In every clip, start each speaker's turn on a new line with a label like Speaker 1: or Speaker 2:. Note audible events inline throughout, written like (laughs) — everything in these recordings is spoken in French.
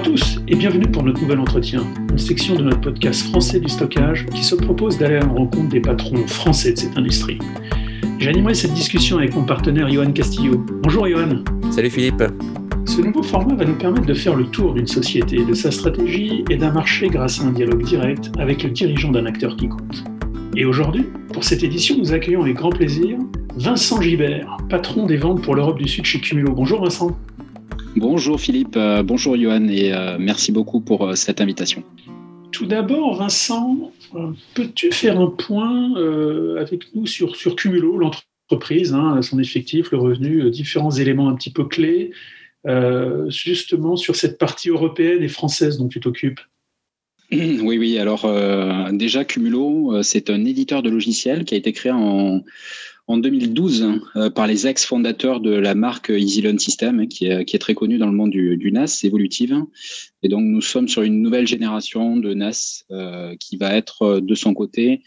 Speaker 1: Bonjour à tous et bienvenue pour notre nouvel entretien, une section de notre podcast français du stockage qui se propose d'aller à la rencontre des patrons français de cette industrie. J'animerai cette discussion avec mon partenaire Johan Castillo. Bonjour Johan.
Speaker 2: Salut Philippe.
Speaker 1: Ce nouveau format va nous permettre de faire le tour d'une société, de sa stratégie et d'un marché grâce à un dialogue direct avec le dirigeant d'un acteur qui compte. Et aujourd'hui, pour cette édition, nous accueillons avec grand plaisir Vincent Gibert, patron des ventes pour l'Europe du Sud chez Cumulo. Bonjour Vincent.
Speaker 3: Bonjour Philippe, euh, bonjour Johan et euh, merci beaucoup pour euh, cette invitation.
Speaker 1: Tout d'abord, Vincent, peux-tu faire un point avec nous sur, Cumulo, l'entreprise, hein, son effectif, le revenu, différents éléments un petit peu clés, justement sur cette partie européenne et française dont tu t'occupes? (clears throat)
Speaker 3: oui, oui. Alors déjà, Cumulo, c'est un éditeur de logiciels qui a été créé en, en 2012 euh, par les ex-fondateurs de la marque EasyLearn System, qui est, qui est, très connue dans le monde du, NAS évolutive. Et donc, nous sommes sur une nouvelle génération de NAS euh, qui va être euh, de son côté,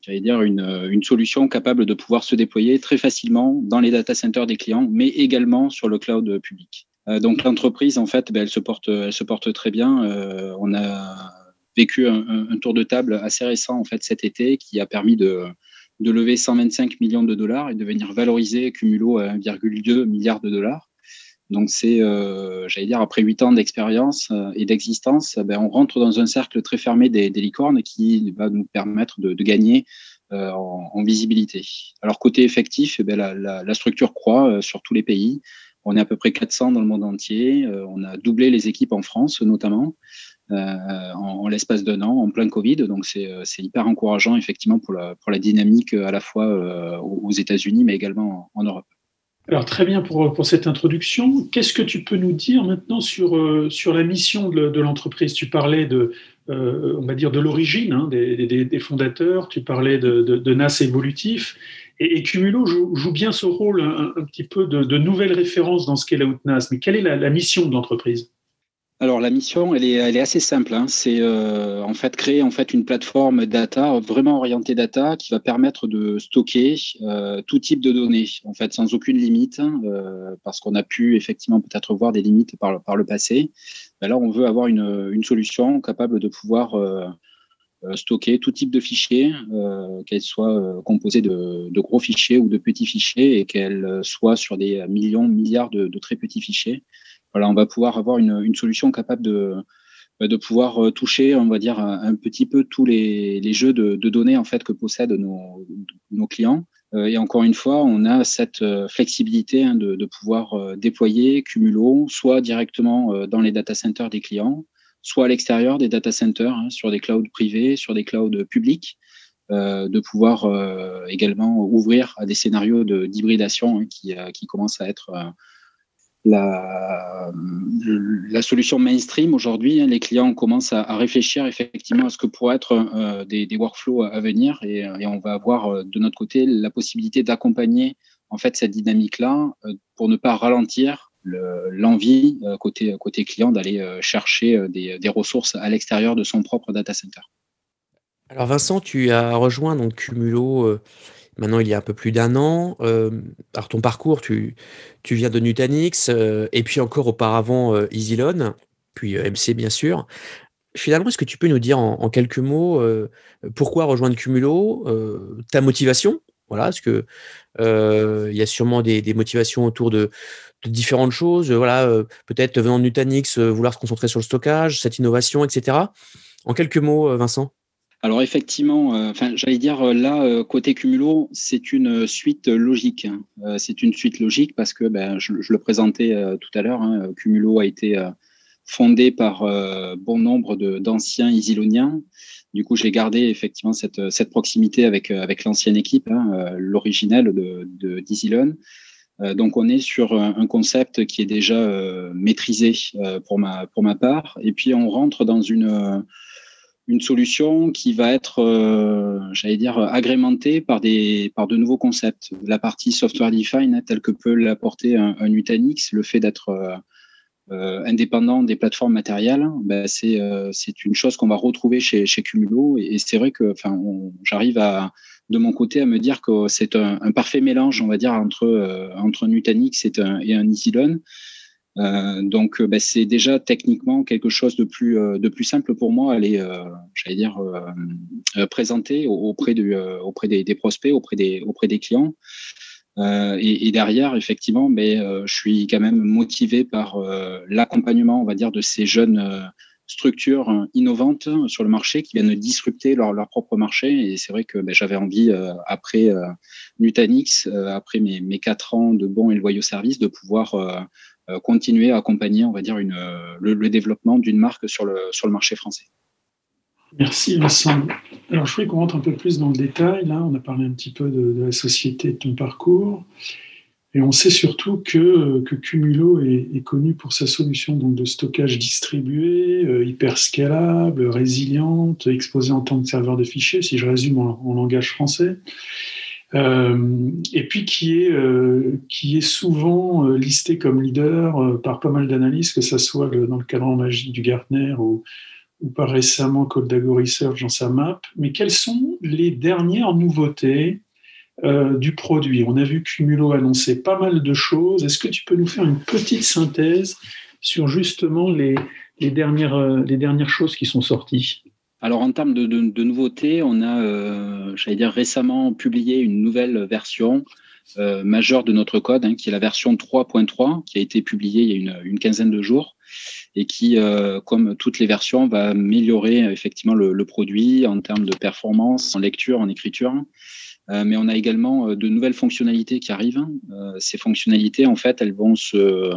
Speaker 3: j'allais dire, une, une, solution capable de pouvoir se déployer très facilement dans les data centers des clients, mais également sur le cloud public. donc, l'entreprise, en fait, ben, elle, se porte, elle se porte très bien. on a vécu un, tour de table assez récent, en fait, cet été, qui a permis de lever 125 millions de dollars et de venir valoriser Cumulo à 1,2 milliard de dollars. Donc c'est, euh, j'allais dire, après huit ans d'expérience euh, et d'existence, ben, on rentre dans un cercle très fermé des, licornes qui va nous permettre de, gagner euh, en, visibilité. Alors côté effectif, eh ben, la, structure croît sur tous les pays. On est à peu près 400 dans le monde entier. on a doublé les équipes en France notamment. Euh, en, l'espace d'un an, en plein Covid. Donc, euh, c'est hyper encourageant, effectivement, pour la, dynamique à la fois euh, aux États-Unis, mais également en, Europe.
Speaker 1: Alors très bien pour, cette introduction. Qu'est-ce que tu peux nous dire maintenant sur, la mission de, l'entreprise? Tu parlais de, l'origine hein, des, des, fondateurs, tu parlais de, de, NAS évolutif, et, Cumulo joue, bien ce rôle un, petit peu de, nouvelle référence dans ce qu'est la NAS. Mais quelle est la mission de l'entreprise?
Speaker 3: Alors la mission, elle est, assez simple. Hein. C'est euh, en fait créer en fait une plateforme data vraiment orientée data qui va permettre de stocker euh, tout type de données, en fait sans aucune limite, euh, parce qu'on a pu effectivement peut-être voir des limites par, le passé. Ben là, on veut avoir une solution capable de pouvoir stocker tout type de fichiers, qu'elles soient composées de, gros fichiers ou de petits fichiers, et qu'elles soient sur des millions, milliards de, très petits fichiers voilà, on va pouvoir avoir une, solution capable de, bah, de pouvoir euh, toucher, on va dire, un, petit peu tous les, jeux de, données en fait que possèdent nos, clients. Euh, et encore une fois, on a cette euh, flexibilité hein, de, de, pouvoir déployer Cumulo, soit directement dans les data centers des clients, soit à l'extérieur des data centers, hein, sur des clouds privés, sur des clouds publics, euh, de pouvoir euh, également ouvrir à des scénarios d'hybridation hein, qui, qui commencent à être la, solution mainstream aujourd'hui, hein, les clients commencent à, réfléchir effectivement à ce que pourraient être euh, des, workflows à venir et, et, on va avoir euh, de notre côté la possibilité d'accompagner en fait cette dynamique-là euh, pour ne pas ralentir l'envie côté, côté client d'aller chercher des, des, ressources à l'extérieur de son propre data center.
Speaker 2: Alors Vincent, tu as rejoint donc Cumulo Maintenant, il y a un peu plus d'un an. Euh, alors, ton parcours, tu, viens de Nutanix, euh, et puis encore auparavant euh, EasyLoan, puis MC, bien sûr. Finalement, est-ce que tu peux nous dire en, quelques mots pourquoi rejoindre Cumulo, ta motivation? Voilà, parce que il y a sûrement des motivations autour de, de, différentes choses. Voilà, peut-être venant de Nutanix, vouloir se concentrer sur le stockage, cette innovation, etc. En quelques mots, Vincent.
Speaker 3: Alors effectivement, euh, j'allais dire euh, là euh, côté cumulo, c'est une suite logique. Hein. c'est une suite logique parce que ben, je, le présentais tout à l'heure. Hein, cumulo a été fondé par bon nombre d'anciens isiloniens. Du coup, j'ai gardé effectivement cette, cette proximité avec avec l'ancienne équipe, hein, l'originelle de d'Isilon. Donc on est sur un, concept qui est déjà maîtrisé pour ma pour ma part. Et puis on rentre dans une une solution qui va être, euh, j'allais dire, agrémentée par, des, par de nouveaux concepts. La partie software defined, telle que peut l'apporter un, un, Nutanix, le fait d'être euh, euh indépendant des plateformes matérielles, ben c'est euh, c'est une chose qu'on va retrouver chez, chez Cumulo. Et, c'est vrai que j'arrive de mon côté à me dire que c'est un, parfait mélange, on va dire, entre, entre Nutanix et un, et donc, ben, c'est déjà techniquement quelque chose de plus, simple pour moi à aller, j'allais dire, présenter auprès, des, prospects, auprès des clients. Et, et, derrière, effectivement, mais ben, je suis quand même motivé par l'accompagnement, on va dire, de ces jeunes structures euh, innovantes sur le marché qui viennent disrupter leur, propre marché. Et c'est vrai que ben, j'avais envie, euh, après euh, Nutanix, après mes, quatre ans de bons et loyaux services, de pouvoir continuer à accompagner, on va dire, une, le, développement d'une marque sur le, sur le marché français.
Speaker 1: Merci Vincent. Alors je voudrais qu'on rentre un peu plus dans le détail. Là, on a parlé un petit peu de, la société, de ton parcours. Et on sait surtout que, que Cumulo est, connu pour sa solution donc, de stockage distribué, euh, hyper scalable, résiliente, exposée en tant que serveur de fichiers, si je résume en, langage français. Euh, et puis qui est, euh, qui est souvent listé comme leader par pas mal d'analyses, que ce soit dans le cadre magique du Gartner ou, ou par récemment Coldago Research dans sa map. Mais quelles sont les dernières nouveautés euh, du produit? On a vu Cumulo annoncer pas mal de choses. Est-ce que tu peux nous faire une petite synthèse sur justement les, dernières, euh, les dernières choses qui sont sorties?
Speaker 3: Alors en termes de, nouveautés, on a, euh, j'allais dire, récemment publié une nouvelle version majeure de notre code, hein, qui est la version 3.3, qui a été publiée il y a une, quinzaine de jours et qui, comme toutes les versions, va améliorer effectivement le, produit en termes de performance, en lecture, en écriture. Euh, mais on a également euh, de nouvelles fonctionnalités qui arrivent. Euh, ces fonctionnalités, en fait, elles vont se,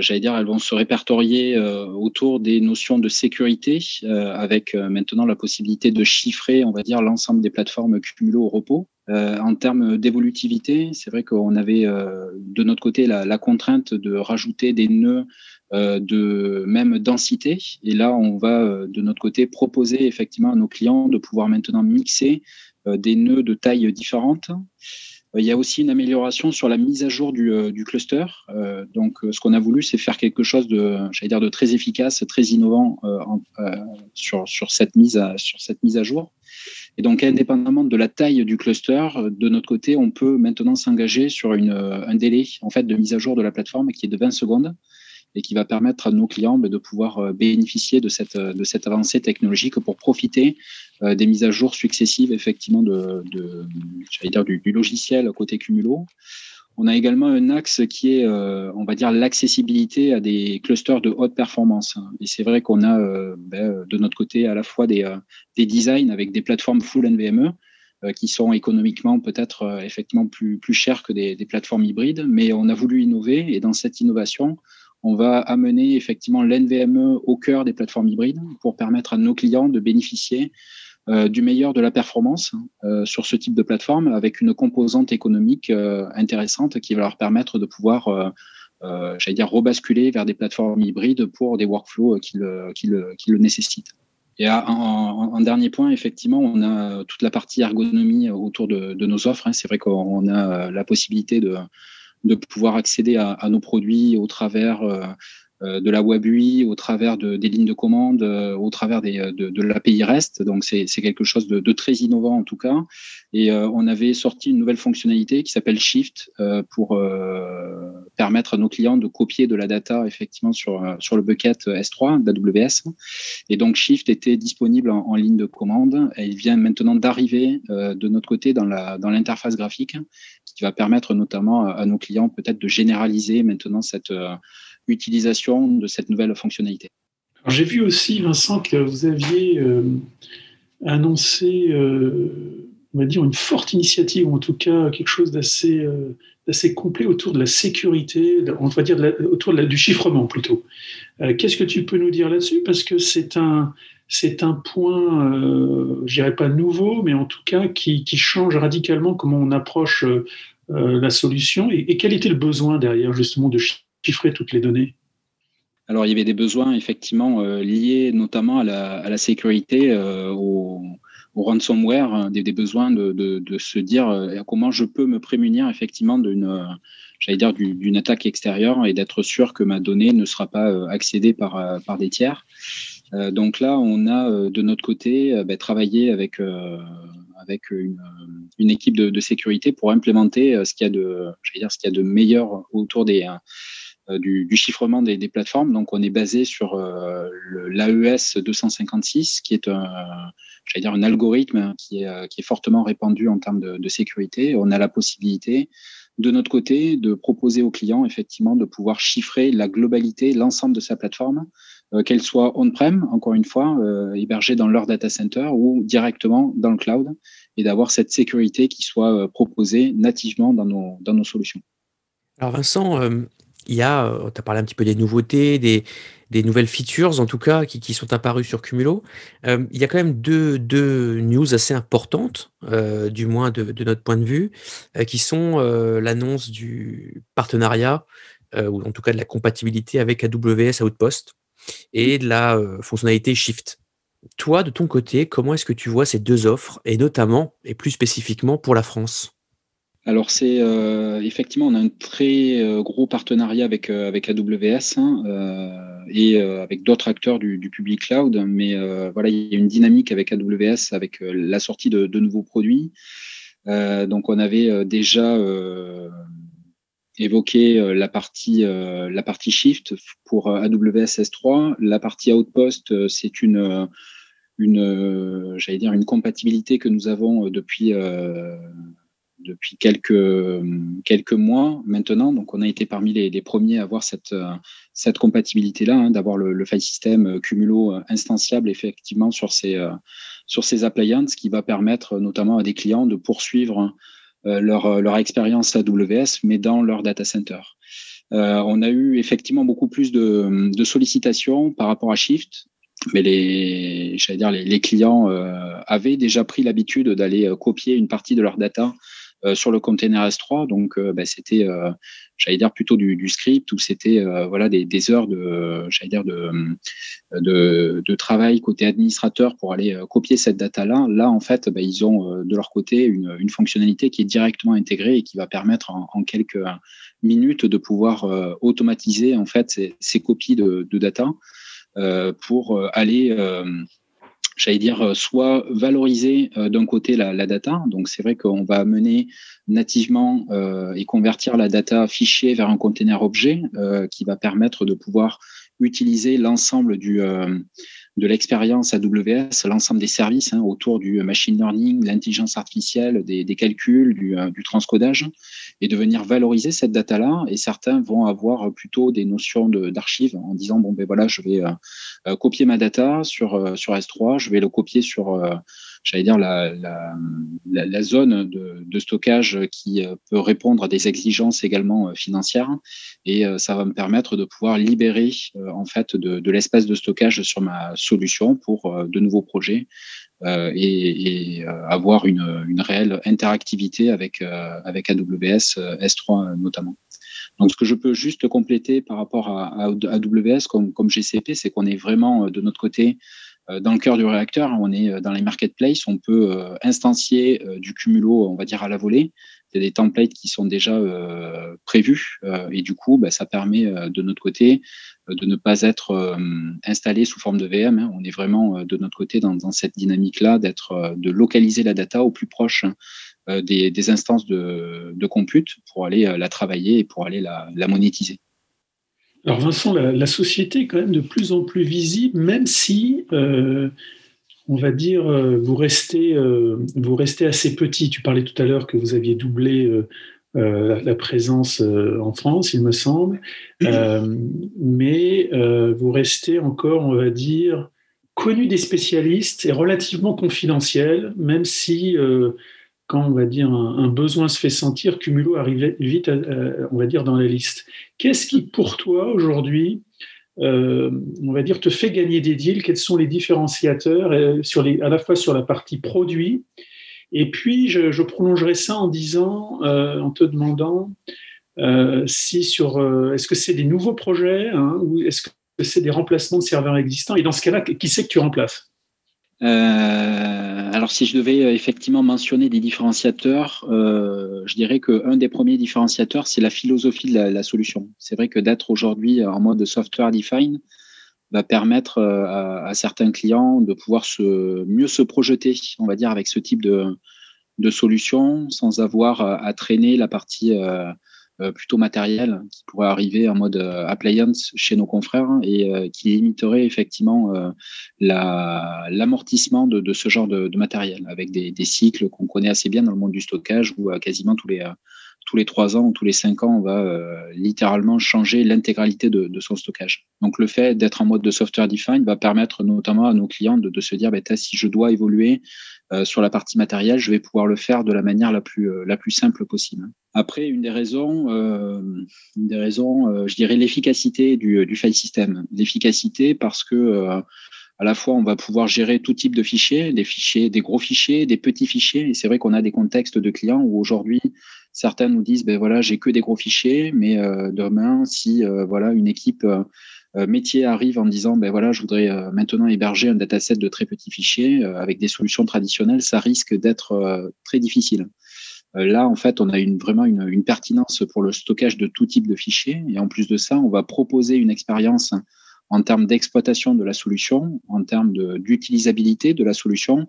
Speaker 3: j'allais dire, elles vont se répertorier autour des notions de sécurité, avec maintenant la possibilité de chiffrer, on va dire, l'ensemble des plateformes cumulées au repos. en termes d'évolutivité, c'est vrai qu'on avait de notre côté la, contrainte de rajouter des nœuds de même densité. Et là, on va de notre côté proposer effectivement à nos clients de pouvoir maintenant mixer euh, des nœuds de taille différentes. Euh, il y a aussi une amélioration sur la mise à jour du, euh, cluster. donc, ce qu'on a voulu, c'est faire quelque chose de, dire, de très efficace, très innovant sur, sur, cette mise à, sur cette mise à jour. Et donc, indépendamment de la taille du cluster, de notre côté, on peut maintenant s'engager sur une, un délai en fait de mise à jour de la plateforme qui est de 20 secondes et qui va permettre à nos clients ben, de pouvoir euh, bénéficier de cette, de cette avancée technologique pour profiter euh, des mises à jour successives effectivement de, de dire du, logiciel côté Cumulo. On a également un axe qui est, euh, on va dire, l'accessibilité à des clusters de haute performance. Et c'est vrai qu'on a ben, de notre côté à la fois des, des designs avec des plateformes full NVMe qui sont économiquement peut-être effectivement plus, plus chères que des, plateformes hybrides, mais on a voulu innover et dans cette innovation, on va amener effectivement l'NVMe au cœur des plateformes hybrides pour permettre à nos clients de bénéficier euh, du meilleur de la performance euh, sur ce type de plateforme avec une composante économique euh, intéressante qui va leur permettre de pouvoir, j'allais dire, rebasculer vers des plateformes hybrides pour des workflows qui le, nécessitent. Et en, dernier point, effectivement, on a toute la partie ergonomie autour de, nos offres. Hein. C'est vrai qu'on a la possibilité de, de pouvoir accéder à, nos produits au travers euh, euh, de la web UI, au travers de, des lignes de commande, euh, au travers des, de, l'API REST. Donc, c'est quelque chose de, très innovant en tout cas. Et on avait sorti une nouvelle fonctionnalité qui s'appelle Shift pour permettre à nos clients de copier de la data effectivement sur, sur le bucket S3 d'AWS. Et donc, Shift était disponible en, ligne de commande et il vient maintenant d'arriver de notre côté dans l'interface dans graphique qui va permettre notamment à nos clients peut-être de généraliser maintenant cette euh, utilisation de cette nouvelle fonctionnalité.
Speaker 1: J'ai vu aussi, Vincent, que vous aviez euh, annoncé, euh, on va dire, une forte initiative, ou en tout cas quelque chose d'assez assez complet autour de la sécurité, on va dire autour de du chiffrement plutôt. Qu'est-ce que tu peux nous dire là-dessus? Parce que c'est un, point, euh, je dirais pas nouveau, mais en tout cas qui, change radicalement comment on approche euh, euh, la solution. Et, quel était le besoin derrière justement de chiffrer toutes les données?
Speaker 3: Alors, il y avait des besoins effectivement liés notamment à la, sécurité, au, ransomware, hein, des, besoins de, se dire comment je peux me prémunir effectivement d'une, j'allais dire, d'une attaque extérieure et d'être sûr que ma donnée ne sera pas accédée par, par des tiers. Euh, donc là, on a euh, de notre côté euh, bah, travaillé avec avec une, équipe de, de, sécurité pour implémenter ce qu'il y a de, dire, ce qu'il y a de meilleur autour des du, chiffrement des, plateformes. Donc, on est basé sur l'AES 256, qui est un, dire un algorithme qui est, qui est fortement répandu en termes de, de, sécurité. On a la possibilité, de notre côté, de proposer aux clients effectivement de pouvoir chiffrer la globalité, l'ensemble de sa plateforme, qu'elle soit on-prem, encore une fois, hébergée dans leur data center ou directement dans le cloud, et d'avoir cette sécurité qui soit proposée nativement dans nos, dans nos solutions.
Speaker 2: Alors Vincent, il y a, euh, tu as parlé un petit peu des nouveautés, des, nouvelles features en tout cas qui, sont apparues sur Cumulo. Euh, il y a quand même deux, news assez importantes, euh, du moins de, de, notre point de vue, qui sont l'annonce du partenariat, ou en tout cas de la compatibilité avec AWS Outpost et de la fonctionnalité Shift. Toi, de ton côté, comment est-ce que tu vois ces deux offres, et notamment, et plus spécifiquement pour la France?
Speaker 3: Alors c'est euh, effectivement on a un très euh, gros partenariat avec euh, avec AWS hein, et avec d'autres acteurs du, public cloud, mais voilà il y a une dynamique avec AWS avec la sortie de, nouveaux produits. donc on avait déjà évoqué la partie la partie Shift pour AWS S3, la partie Outpost c'est une une j'allais dire une compatibilité que nous avons depuis depuis quelques, quelques mois maintenant. Donc, on a été parmi les, premiers à avoir cette, cette compatibilité-là, hein, d'avoir le, file system euh, Cumulo euh, instanciable effectivement sur ces, euh, sur ces appliances, qui va permettre notamment à des clients de poursuivre leur, leur expérience AWS, mais dans leur data center. on a eu effectivement beaucoup plus de, de sollicitations par rapport à Shift, mais les, dire, les, clients avaient déjà pris l'habitude d'aller copier une partie de leur data euh, sur le container S3. Donc, euh, bah, c'était, euh, j'allais dire, plutôt du, script ou c'était voilà, des, heures de, j'allais de, de, travail côté administrateur pour aller copier cette data-là. Là, en fait, bah, ils ont de leur côté une, fonctionnalité qui est directement intégrée et qui va permettre en, quelques minutes de pouvoir automatiser en fait ces, copies de data pour aller j'allais dire, euh, soit valoriser euh, d'un côté la, data. Donc, c'est vrai qu'on va amener nativement euh, et convertir la data fichier vers un container objet qui va permettre de pouvoir utiliser l'ensemble du de l'expérience AWS, l'ensemble des services hein, autour du machine learning, l'intelligence artificielle, des, calculs, du, transcodage, et de venir valoriser cette data-là. Et certains vont avoir plutôt des notions d'archives en disant, bon, ben voilà, je vais euh, copier ma data sur, euh, sur S3, je vais le copier sur euh, j'allais dire, la, la, zone de, de, stockage qui peut répondre à des exigences également financières. Et ça va me permettre de pouvoir libérer en fait de, l'espace de stockage sur ma solution pour de nouveaux projets euh, et, et avoir une, réelle interactivité avec, avec AWS S3 notamment. Donc, ce que je peux juste compléter par rapport à, AWS comme, comme GCP, c'est qu'on est vraiment de notre côté euh, dans le cœur du réacteur. On est euh, dans les marketplaces. On peut euh, instancier du cumulo, on va dire, à la volée. A des templates qui sont déjà prévus. et du coup, bah, ça permet de notre côté de ne pas être installé sous forme de VM. Hein. On est vraiment de notre côté dans, cette dynamique-là, d'être, de localiser la data au plus proche euh, des, instances de, compute pour aller euh, la travailler et pour aller la, monétiser.
Speaker 1: Alors Vincent, la, société est quand même de plus en plus visible, même si, euh, on va dire, vous restez, vous restez assez petit. Tu parlais tout à l'heure que vous aviez doublé la présence en France, il me semble, mais vous restez encore, on va dire, connu des spécialistes et relativement confidentiel, même si quand on va dire un, besoin se fait sentir, Cumulo arrive vite, on va dire, dans la liste. Qu'est-ce qui, pour toi, aujourd'hui, euh, on va dire, te fait gagner des deals? Quels sont les différenciateurs euh, à la fois sur la partie produit? Et puis, je, prolongerai ça en disant, euh, en te demandant si sur, est-ce que c'est des nouveaux projets hein, ou est-ce que c'est des remplacements de serveurs existants? Et dans ce cas-là, qui c'est que tu remplaces?
Speaker 3: Euh, alors, si je devais euh, effectivement mentionner des différenciateurs, euh, je dirais qu'un des premiers différenciateurs, c'est la philosophie de la, solution. C'est vrai que d'être aujourd'hui en mode software defined va permettre à, certains clients de pouvoir se, mieux se projeter, on va dire, avec ce type de, de solution, sans avoir à, traîner la partie plutôt matériel qui pourrait arriver en mode appliance chez nos confrères et qui limiterait effectivement l'amortissement de, ce genre de, matériel avec des, des cycles qu'on connaît assez bien dans le monde du stockage où quasiment tous les tous les trois ans ou tous les cinq ans, on va euh, littéralement changer l'intégralité de, son stockage. Donc le fait d'être en mode de software defined va permettre notamment à nos clients de, se dire, bah, si je dois évoluer euh, sur la partie matérielle, je vais pouvoir le faire de la manière la plus, euh, la plus simple possible. Après, une des raisons, des raisons je dirais l'efficacité du, du file system. L'efficacité parce que à la fois, on va pouvoir gérer tout type de fichiers, des fichiers, des gros fichiers, des petits fichiers. Et c'est vrai qu'on a des contextes de clients où aujourd'hui, certains nous disent, ben voilà, j'ai que des gros fichiers, mais euh, demain, si euh, voilà une équipe euh, métier arrive en disant, ben je voudrais maintenant héberger un dataset de très petits fichiers avec des solutions traditionnelles, ça risque d'être très difficile. Là, en fait, on a vraiment une, pertinence pour le stockage de tout type de fichiers. Et en plus de ça, on va proposer une expérience en termes d'exploitation de la solution, en termes d'utilisabilité de, la solution,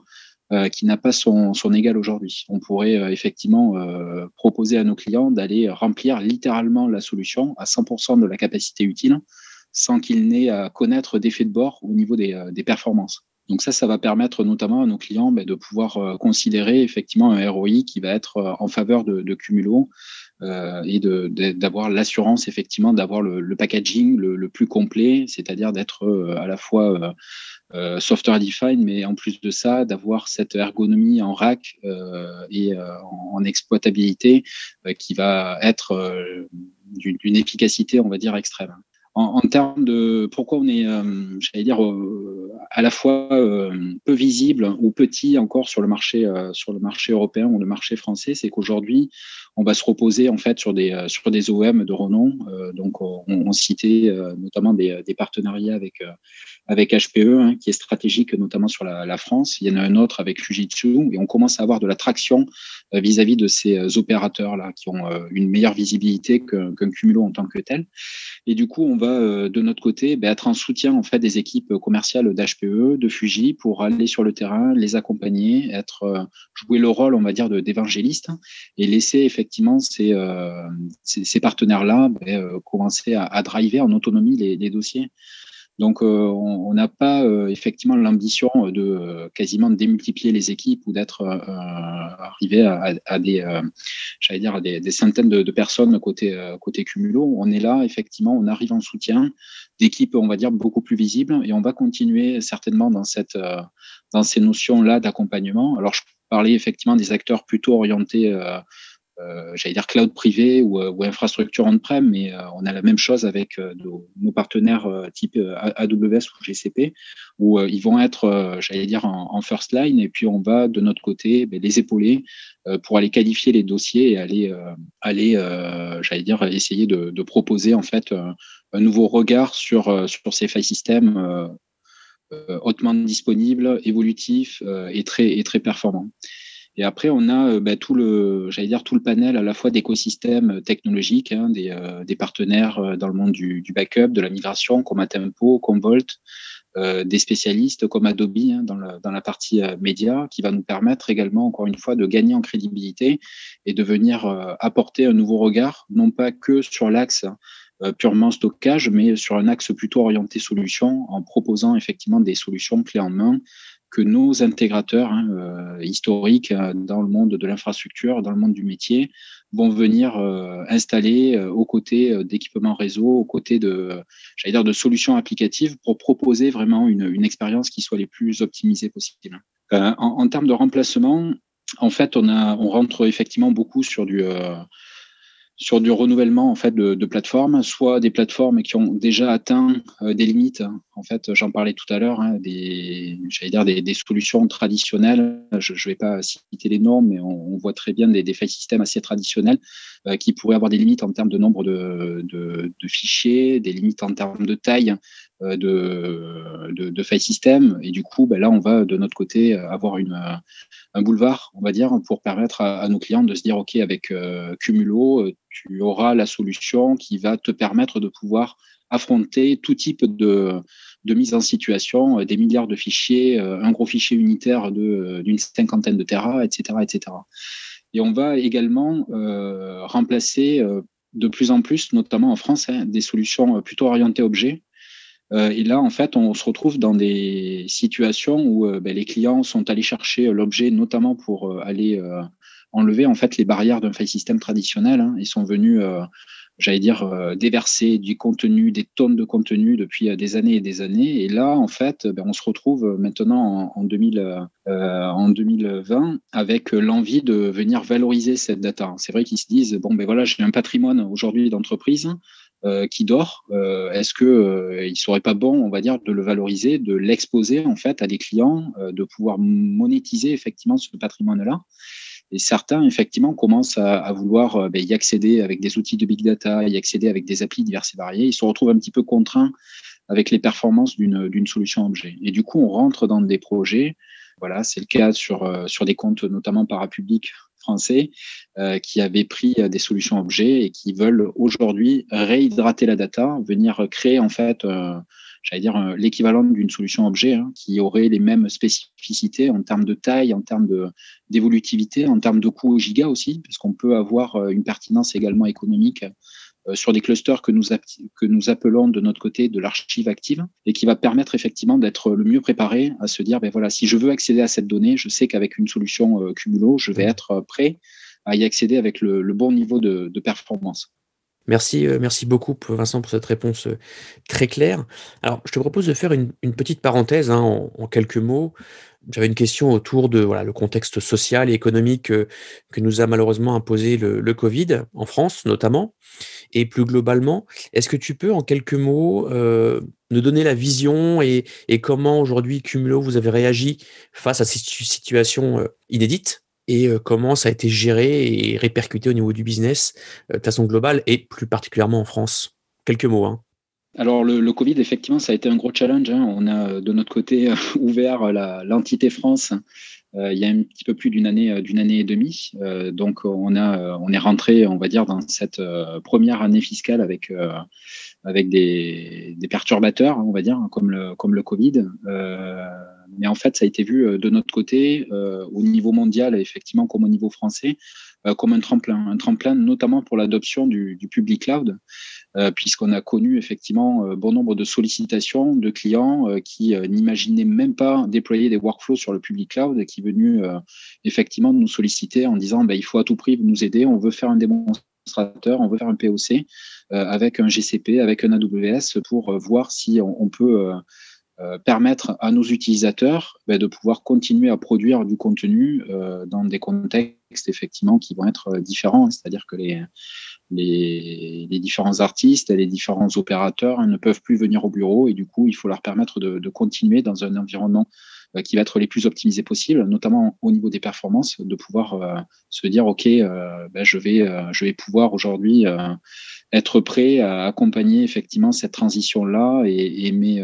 Speaker 3: euh, qui n'a pas son, son égal aujourd'hui. On pourrait euh, effectivement euh, proposer à nos clients d'aller remplir littéralement la solution à 100% de la capacité utile sans qu'il n'ait à connaître d'effet de bord au niveau des, des, performances. Donc ça, ça va permettre notamment à nos clients ben, de pouvoir considérer effectivement un ROI qui va être en faveur de, de Cumulo euh, et d'avoir l'assurance effectivement d'avoir le, packaging le, plus complet, c'est-à-dire d'être euh, à la fois euh, euh, software defined, mais en plus de ça, d'avoir cette ergonomie en rack et en, exploitabilité qui va être d'une efficacité, on va dire, extrême. En, termes de pourquoi on est, euh, j'allais dire, à la fois peu visible ou petit encore sur le marché, sur le marché européen ou le marché français, c'est qu'aujourd'hui, on va se reposer en fait sur des sur des OEM de renom. donc, on, citait notamment des, partenariats avec HPE, hein, qui est stratégique notamment sur la, France. Il y en a un autre avec Fujitsu, et on commence à avoir de la traction vis-à-vis de ces opérateurs là qui ont une meilleure visibilité qu'un cumulo en tant que tel. Et du coup, on va euh, de notre côté ben, être en soutien en fait des équipes commerciales d'HPE, de Fuji, pour aller sur le terrain, les accompagner, être euh, jouer le rôle, on va dire, d'évangéliste et laisser effectivement ces, euh, ces, partenaires-là ben, commencer à, à, driver en autonomie les, dossiers. Donc, euh, on n'a pas euh, effectivement l'ambition de euh, quasiment démultiplier les équipes ou d'être arrivé à, des, j'allais dire, des, centaines de, personnes côté côté cumulo. On est là, effectivement, on arrive en soutien d'équipes, on va dire, beaucoup plus visibles, et on va continuer certainement dans cette dans ces notions-là d'accompagnement. Alors, je parlais effectivement des acteurs plutôt orientés euh, j'allais dire cloud privé ou, euh, infrastructure on-prem, mais euh, on a la même chose avec nos, partenaires type AWS ou GCP, où ils vont être, j'allais dire, en, first line, et puis on va de notre côté ben, les épauler pour aller qualifier les dossiers et aller, aller j'allais dire, essayer de, proposer en fait un nouveau regard sur, sur ces file systems hautement disponibles, évolutifs et très, et très performants. Et après, on a euh, bah, tout le, dire tout le panel à la fois d'écosystèmes technologiques, hein, des, euh, des, partenaires euh, dans le monde du, backup, de la migration, comme Atempo, comme Volt, euh, des spécialistes comme Adobe hein, dans, la, dans, la, partie média, qui va nous permettre également, encore une fois, de gagner en crédibilité et de venir apporter un nouveau regard, non pas que sur l'axe purement stockage, mais sur un axe plutôt orienté solution, en proposant effectivement des solutions clés en main que nos intégrateurs hein, euh, historiques euh, dans le monde de l'infrastructure, dans le monde du métier, vont venir euh, installer aux côtés d'équipements réseau, aux côtés de, dire, de solutions applicatives pour proposer vraiment une, expérience qui soit les plus optimisées possible. En, en, termes de remplacement, en fait, on rentre effectivement beaucoup sur du sur du renouvellement en fait de, plateformes, soit des plateformes qui ont déjà atteint euh, des limites. En fait, j'en parlais tout à l'heure, hein, des, solutions traditionnelles. Je ne vais pas citer les normes, mais on, voit très bien des, des faits systèmes assez traditionnels euh, qui pourraient avoir des limites en termes de nombre de, fichiers, des limites en termes de taille euh, de, de, file system. Et du coup, ben là, on va de notre côté avoir un boulevard, on va dire, pour permettre à, à nos clients de se dire, OK, avec euh, Cumulo, tu auras la solution qui va te permettre de pouvoir affronter tout type de, de mise en situation, des milliards de fichiers, un gros fichier unitaire d'une cinquantaine de terras, etc., etc. Et on va également euh, remplacer de plus en plus, notamment en France, hein, des solutions plutôt orientées objets. et là, en fait, on se retrouve dans des situations où ben, les clients sont allés chercher l'objet, notamment pour aller enlever en fait les barrières d'un file system traditionnel. Hein. Ils sont venus j'allais dire, euh, déverser du contenu, des tonnes de contenu depuis euh, des années et des années. Et là, en fait, ben, on se retrouve maintenant en, 2000, euh, en 2020 avec l'envie de venir valoriser cette data. C'est vrai qu'ils se disent, bon, ben voilà, j'ai un patrimoine aujourd'hui d'entreprise qui dort. Est-ce que il serait pas bon, on va dire, de le valoriser, de l'exposer en fait à des clients, de pouvoir monétiser effectivement ce patrimoine-là? Et certains, effectivement, commencent à, vouloir euh, ben, y accéder avec des outils de big data, y accéder avec des applis diverses et variées. Ils se retrouvent un petit peu contraints avec les performances d'une solution objet. Et du coup, on rentre dans des projets. Voilà, c'est le cas sur, euh, sur des comptes notamment parapublics français euh, qui avaient pris des solutions objets et qui veulent aujourd'hui réhydrater la data, venir créer en fait j'allais dire, euh, l'équivalent d'une solution objet hein, qui aurait les mêmes spécificités en termes de taille, en termes d'évolutivité, en termes de coût au giga aussi, parce qu'on peut avoir euh, une pertinence également économique euh, sur des clusters que nous, que nous appelons de notre côté de l'archive active et qui va permettre effectivement d'être le mieux préparé à se dire, ben voilà, si je veux accéder à cette donnée, je sais qu'avec une solution Cumulo, je vais être prêt à y accéder avec le, bon niveau de, de performance.
Speaker 2: Merci, euh, merci beaucoup, Vincent, pour cette réponse euh, très claire. Alors, je te propose de faire une, petite parenthèse hein, en, quelques mots. J'avais une question autour de le contexte social et économique euh, que nous a malheureusement imposé le, Covid, en France notamment, et plus globalement. Est-ce que tu peux, en quelques mots, nous donner la vision et, et comment aujourd'hui, Cumulo, vous avez réagi face à cette situation inédite? Et comment ça a été géré et répercuté au niveau du business de façon globale et plus particulièrement en France? Quelques mots. Hein.
Speaker 3: Alors le, Covid, effectivement, ça a été un gros challenge. Hein. On a de notre côté (laughs) ouvert l'entité France il y a un petit peu plus d'une année, année et demie. donc on, a, on est rentré, on va dire, dans cette première année fiscale avec avec des, des, perturbateurs, on va dire, comme le, comme le Covid. Mais en fait, ça a été vu euh, de notre côté, euh, au niveau mondial, effectivement, comme au niveau français, euh, comme un tremplin. Un tremplin notamment pour l'adoption du, public cloud, puisqu'on a connu effectivement bon nombre de sollicitations de clients qui n'imaginaient même pas déployer des workflows sur le public cloud et qui venaient effectivement nous solliciter en disant bah, il faut à tout prix nous aider, on veut faire un démonstrateur, on veut faire un POC avec un GCP, avec un AWS pour voir si on peut euh, permettre à nos utilisateurs ben, de pouvoir continuer à produire du contenu euh, dans des contextes effectivement qui vont être euh, différents, c'est-à-dire que les, les, les, différents artistes et les différents opérateurs ne peuvent plus venir au bureau et du coup il faut leur permettre de, de continuer dans un environnement qui va être les plus optimisés possible, notamment au niveau des performances, de pouvoir se dire ok, ben, je vais je vais pouvoir aujourd'hui être prêt à accompagner effectivement cette transition là et, et mes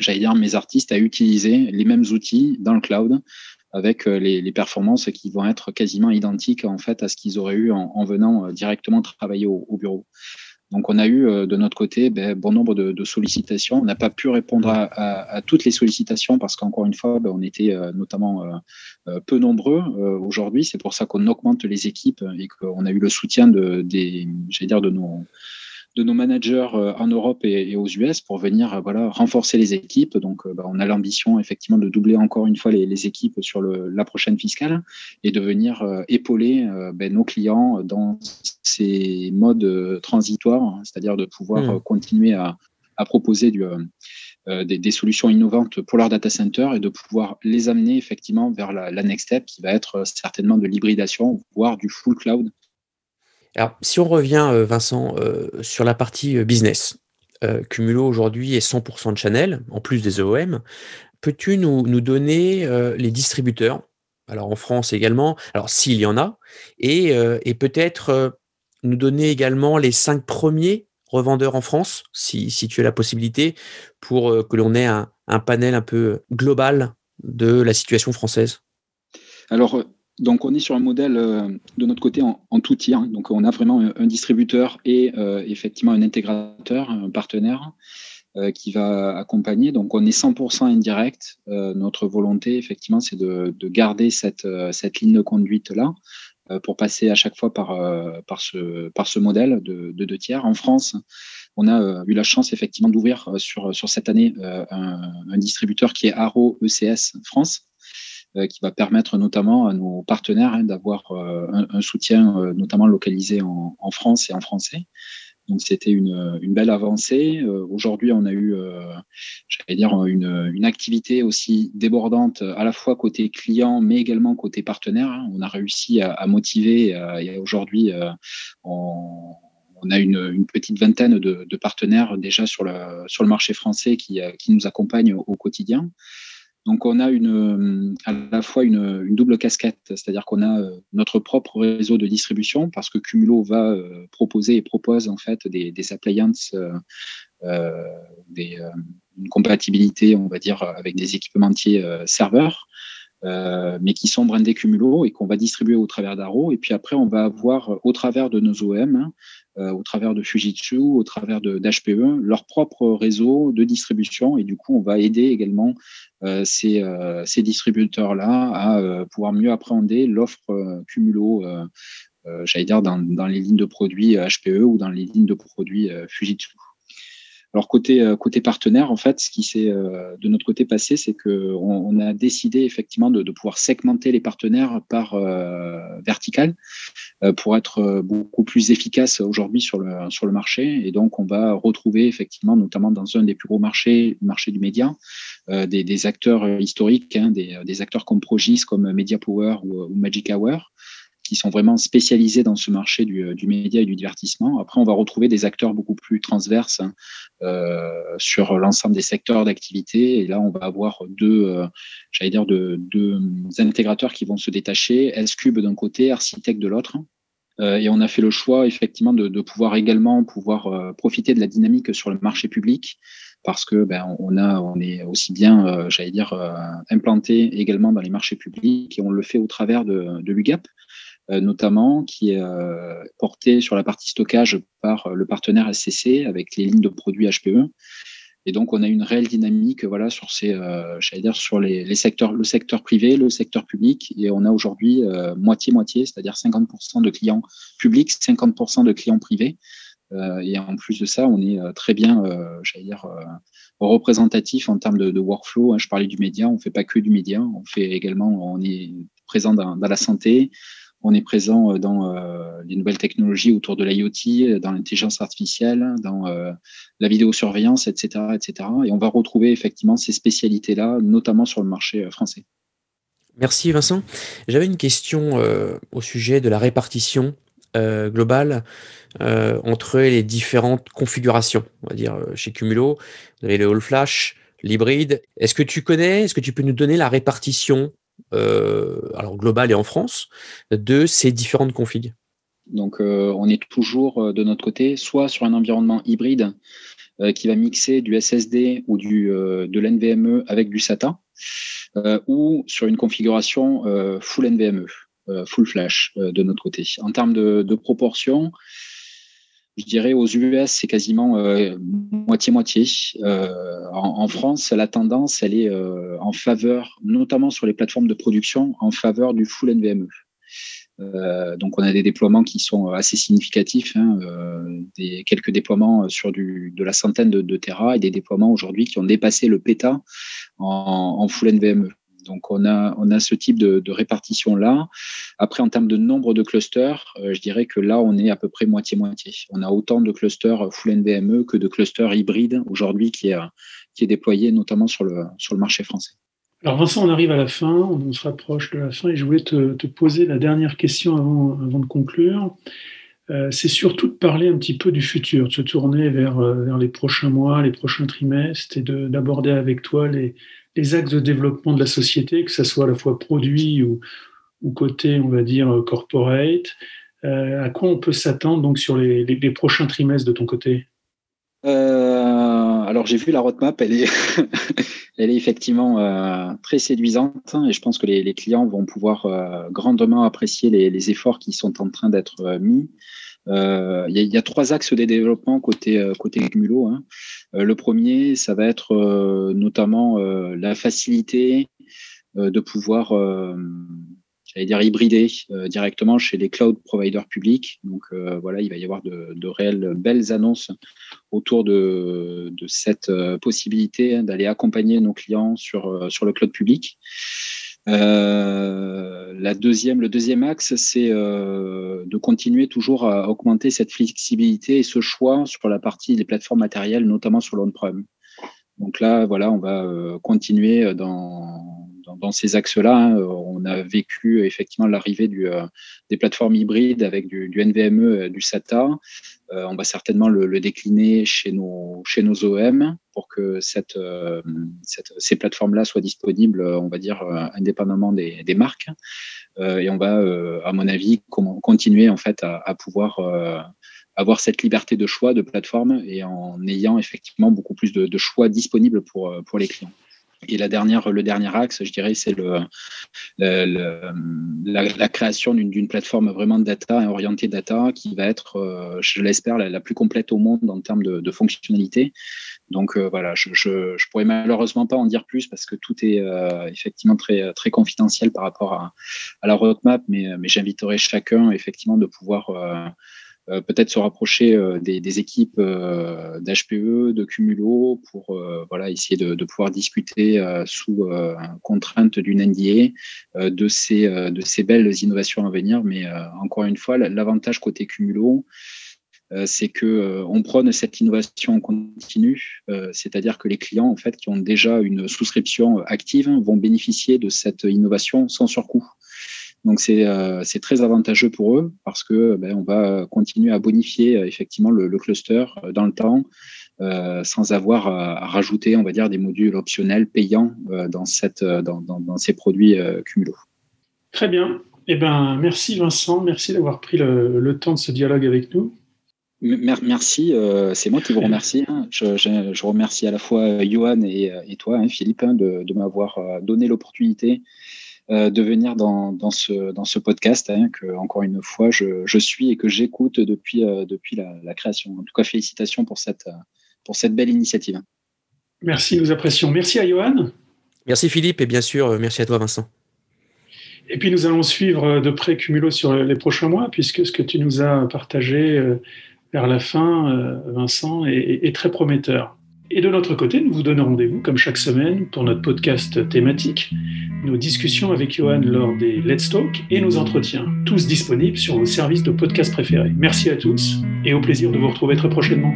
Speaker 3: j'allais dire, mes artistes à utiliser les mêmes outils dans le cloud avec euh, les, performances qui vont être quasiment identiques en fait à ce qu'ils auraient eu en, venant euh, directement travailler au, bureau. Donc on a eu euh, de notre côté ben, bon nombre de, sollicitations. On n'a pas pu répondre à, toutes les sollicitations parce qu'encore une fois, ben, on était notamment peu nombreux aujourd'hui. C'est pour ça qu'on augmente les équipes et qu'on a eu le soutien de, dire, de nos de nos managers euh, en Europe et, aux US pour venir euh, voilà, renforcer les équipes. Donc, euh, bah, on a l'ambition effectivement de doubler encore une fois les, équipes sur le, la prochaine fiscale et de venir épauler ben, nos clients dans ces modes transitoires, hein, c'est-à-dire de pouvoir mmh. continuer à, proposer du, des, des, solutions innovantes pour leur data center et de pouvoir les amener effectivement vers la, la next step qui va être certainement de l'hybridation, voire du full cloud
Speaker 2: alors, si on revient, euh, Vincent, euh, sur la partie euh, business, Cumulo aujourd'hui est 100% de Chanel, en plus des OEM. Peux-tu nous, nous donner les distributeurs, alors en France également, alors s'il y en a, et, et peut-être nous donner également les cinq premiers revendeurs en France, si, si tu as la possibilité, pour que l'on ait un, un panel un peu global de la situation française?
Speaker 3: Alors, donc, on est sur un modèle euh, de notre côté en, tout tiers. Donc, on a vraiment un, distributeur et euh, effectivement un intégrateur, un partenaire euh, qui va accompagner. Donc, on est 100% indirect. notre volonté, effectivement, c'est de, garder cette, ligne de conduite-là. pour passer à chaque fois par, ce, modèle de, deux tiers. En France, on a eu la chance effectivement d'ouvrir sur, sur cette année un, un, distributeur qui est Aro ECS France, qui va permettre notamment à nos partenaires hein, d'avoir un, soutien notamment localisé en, France et en français. Donc c'était une, belle avancée. Euh, aujourd'hui, on a eu, euh, j'allais dire, une, activité aussi débordante à la fois côté client, mais également côté partenaire. Hein. On a réussi à, motiver et aujourd'hui, euh, on, a une, petite vingtaine de, partenaires déjà sur le, sur le marché français qui, qui nous accompagnent au quotidien. Donc on a une, à la fois une, double casquette, c'est-à-dire qu'on a euh, notre propre réseau de distribution parce que Cumulo va euh, proposer et propose en fait des, des appliances, euh, des, une compatibilité, on va dire, avec des équipementiers serveurs. Euh, mais qui sont brandés Cumulo et qu'on va distribuer au travers d'Aro. Et puis après, on va avoir au travers de nos OM, hein, euh, au travers de Fujitsu, au travers d'HPE, leur propre réseau de distribution. Et du coup, on va aider également euh, ces, distributeurs-là à pouvoir mieux appréhender l'offre Cumulo. j'allais dire dans, les lignes de produits HPE ou dans les lignes de produits Fujitsu. Alors côté euh, côté partenaire, en fait, ce qui s'est euh, de notre côté passé, c'est que on, a décidé effectivement de, pouvoir segmenter les partenaires par euh, vertical pour être beaucoup plus efficace aujourd'hui sur le marché. Et donc on va retrouver effectivement, notamment dans un des plus gros marchés, le marché du média, des, acteurs historiques, hein, des, acteurs comme Progis, comme Media Power ou Magic Hour sont vraiment spécialisés dans ce marché du, du, média et du divertissement. Après, on va retrouver des acteurs beaucoup plus transverses hein, euh, sur l'ensemble des secteurs d'activité. Et là, on va avoir deux, euh, j'allais dire, deux, deux, intégrateurs qui vont se détacher, S-Cube d'un côté, Architect de l'autre. Euh, et on a fait le choix, effectivement, de, pouvoir également pouvoir euh, profiter de la dynamique sur le marché public parce que ben, on a on est aussi bien euh, j'allais dire euh, implanté également dans les marchés publics et on le fait au travers de, l'UGAP euh, notamment, qui est euh, porté sur la partie stockage par euh, le partenaire SCC avec les lignes de produits HPE. Et donc, on a une réelle dynamique, voilà, sur ces, euh, dire, sur les, les, secteurs, le secteur privé, le secteur public. Et on a aujourd'hui moitié-moitié, c'est-à-dire 50% de clients publics, 50% de clients privés. Euh, et en plus de ça, on est très bien, j'allais dire, représentatif en termes de, workflow. Hein. Je parlais du média, on fait pas que du média, on fait également, on est présent dans la santé, on est présent euh, dans euh, les nouvelles technologies autour de l'IoT, dans l'intelligence artificielle, dans euh, la vidéosurveillance, etc., etc. Et on va retrouver effectivement ces spécialités-là, notamment sur le marché français.
Speaker 2: Merci Vincent. J'avais une question euh, au sujet de la répartition euh, globale euh, entre les différentes configurations. On va dire chez Cumulo, vous avez le All Flash, l'hybride. Est-ce que tu connais, est-ce que tu peux nous donner la répartition euh, alors global et en France, de ces différentes configs
Speaker 3: Donc, euh, on est toujours euh, de notre côté, soit sur un environnement hybride qui va mixer du SSD ou du, de l'NVMe avec du SATA, ou sur une configuration full NVMe, full flash de notre côté. En termes de, de proportion, je dirais aux US, c'est quasiment euh, moitié-moitié. Euh, en, France, la tendance, elle est euh, en faveur, notamment sur les plateformes de production, en faveur du full NVMe. Donc, on a des déploiements qui sont assez significatifs, hein, des, quelques déploiements sur de la centaine de, de et des déploiements aujourd'hui qui ont dépassé le PETA en full NVMe. Donc on a, on a ce type de, répartition-là. Après, en termes de nombre de clusters, euh, je dirais que là, on est à peu près moitié-moitié. On a autant de clusters full NVMe que de clusters hybrides aujourd'hui qui est, qui est déployé notamment sur le, sur le marché français.
Speaker 1: Alors Vincent, on arrive à la fin, on se rapproche de la fin et je voulais te, te poser la dernière question avant, avant de conclure. Euh, c'est surtout de parler un petit peu du futur, de se tourner vers, euh, vers les prochains mois, les prochains trimestres et d'aborder avec toi les, les axes de développement de la société, que ce soit à la fois produit ou, côté, on va dire, corporate. Euh, à quoi on peut s'attendre donc sur les, prochains trimestres de ton côté?
Speaker 3: Euh, Alors j'ai vu la roadmap, elle est, (laughs) elle est effectivement euh, très séduisante et je pense que les, clients vont pouvoir euh, grandement apprécier les, efforts qui sont en train d'être euh, mis. Euh, il y, a trois axes des développements côté euh, côté. Hein. Euh, le premier, ça va être notamment la facilité de pouvoir j'allais dire hybrider directement chez les cloud providers publics. Donc voilà, il va y avoir de, réelles belles annonces autour de, cette possibilité hein, d'aller accompagner nos clients sur le cloud public. Euh, la deuxième, le deuxième axe, c'est euh, de continuer toujours à augmenter cette flexibilité et ce choix sur la partie des plateformes matérielles, notamment sur l'on-prem. Donc là, voilà, on va euh, continuer dans, dans, ces axes-là. Hein. On a vécu effectivement l'arrivée euh, des plateformes hybrides avec du, du NVMe, du SATA. Euh, on va certainement le, décliner chez nos, chez nos OEM pour que cette ces plateformes-là soient disponibles, on va dire, indépendamment des, marques. et on va, à mon avis, continuer en fait à, pouvoir avoir cette liberté de choix de plateforme et en ayant effectivement beaucoup plus de, choix disponibles pour, pour les clients. Et la dernière, le dernier axe, je dirais, c'est le, la, création d'une plateforme vraiment data et orientée data qui va être, euh, je l'espère, la, plus complète au monde en termes de, de fonctionnalité. Donc euh, voilà, je, je, je, pourrais malheureusement pas en dire plus parce que tout est euh, effectivement très très confidentiel par rapport à, la roadmap, mais, mais j'inviterai chacun effectivement de pouvoir peut-être se rapprocher euh, des, équipes euh, d'HPE, de Cumulo, pour voilà, essayer de, pouvoir discuter sous contrainte d'une NDA de, ces, de ces belles innovations à venir. Mais encore une fois, l'avantage côté Cumulo, c'est que on prône cette innovation en continu, c'est-à-dire que les clients en fait qui ont déjà une souscription active vont bénéficier de cette innovation sans surcoût. Donc euh, c'est très avantageux pour eux parce que ben, on va continuer à bonifier euh, effectivement le, cluster euh, dans le temps sans avoir à, rajouter on va dire des modules optionnels payants dans cette dans, dans, ces produits Cumulo.
Speaker 1: Très bien. Eh ben merci Vincent, merci d'avoir pris le, temps de ce dialogue avec nous.
Speaker 3: Merci, c'est moi qui vous remercie. Hein. Je, remercie à la fois Johan et, toi, hein, Philippe, hein, de, de m'avoir donné l'opportunité euh, de venir dans, dans, ce, dans ce podcast, hein, que encore une fois je, je suis et que j'écoute depuis, euh, depuis la, la, création. En tout cas, félicitations pour cette, pour cette belle initiative.
Speaker 1: Merci, nous apprécions. Merci à Johan.
Speaker 2: Merci Philippe et bien sûr, euh, merci à toi Vincent.
Speaker 1: Et puis nous allons suivre de près Cumulo sur les prochains mois, puisque ce que tu nous as partagé vers la fin, Vincent, est, est très prometteur. Et de notre côté, nous vous donnons rendez-vous, comme chaque semaine, pour notre podcast thématique, nos discussions avec Johan lors des Let's Talk et nos entretiens, tous disponibles sur vos services de podcast préférés. Merci à tous et au plaisir de vous retrouver très prochainement.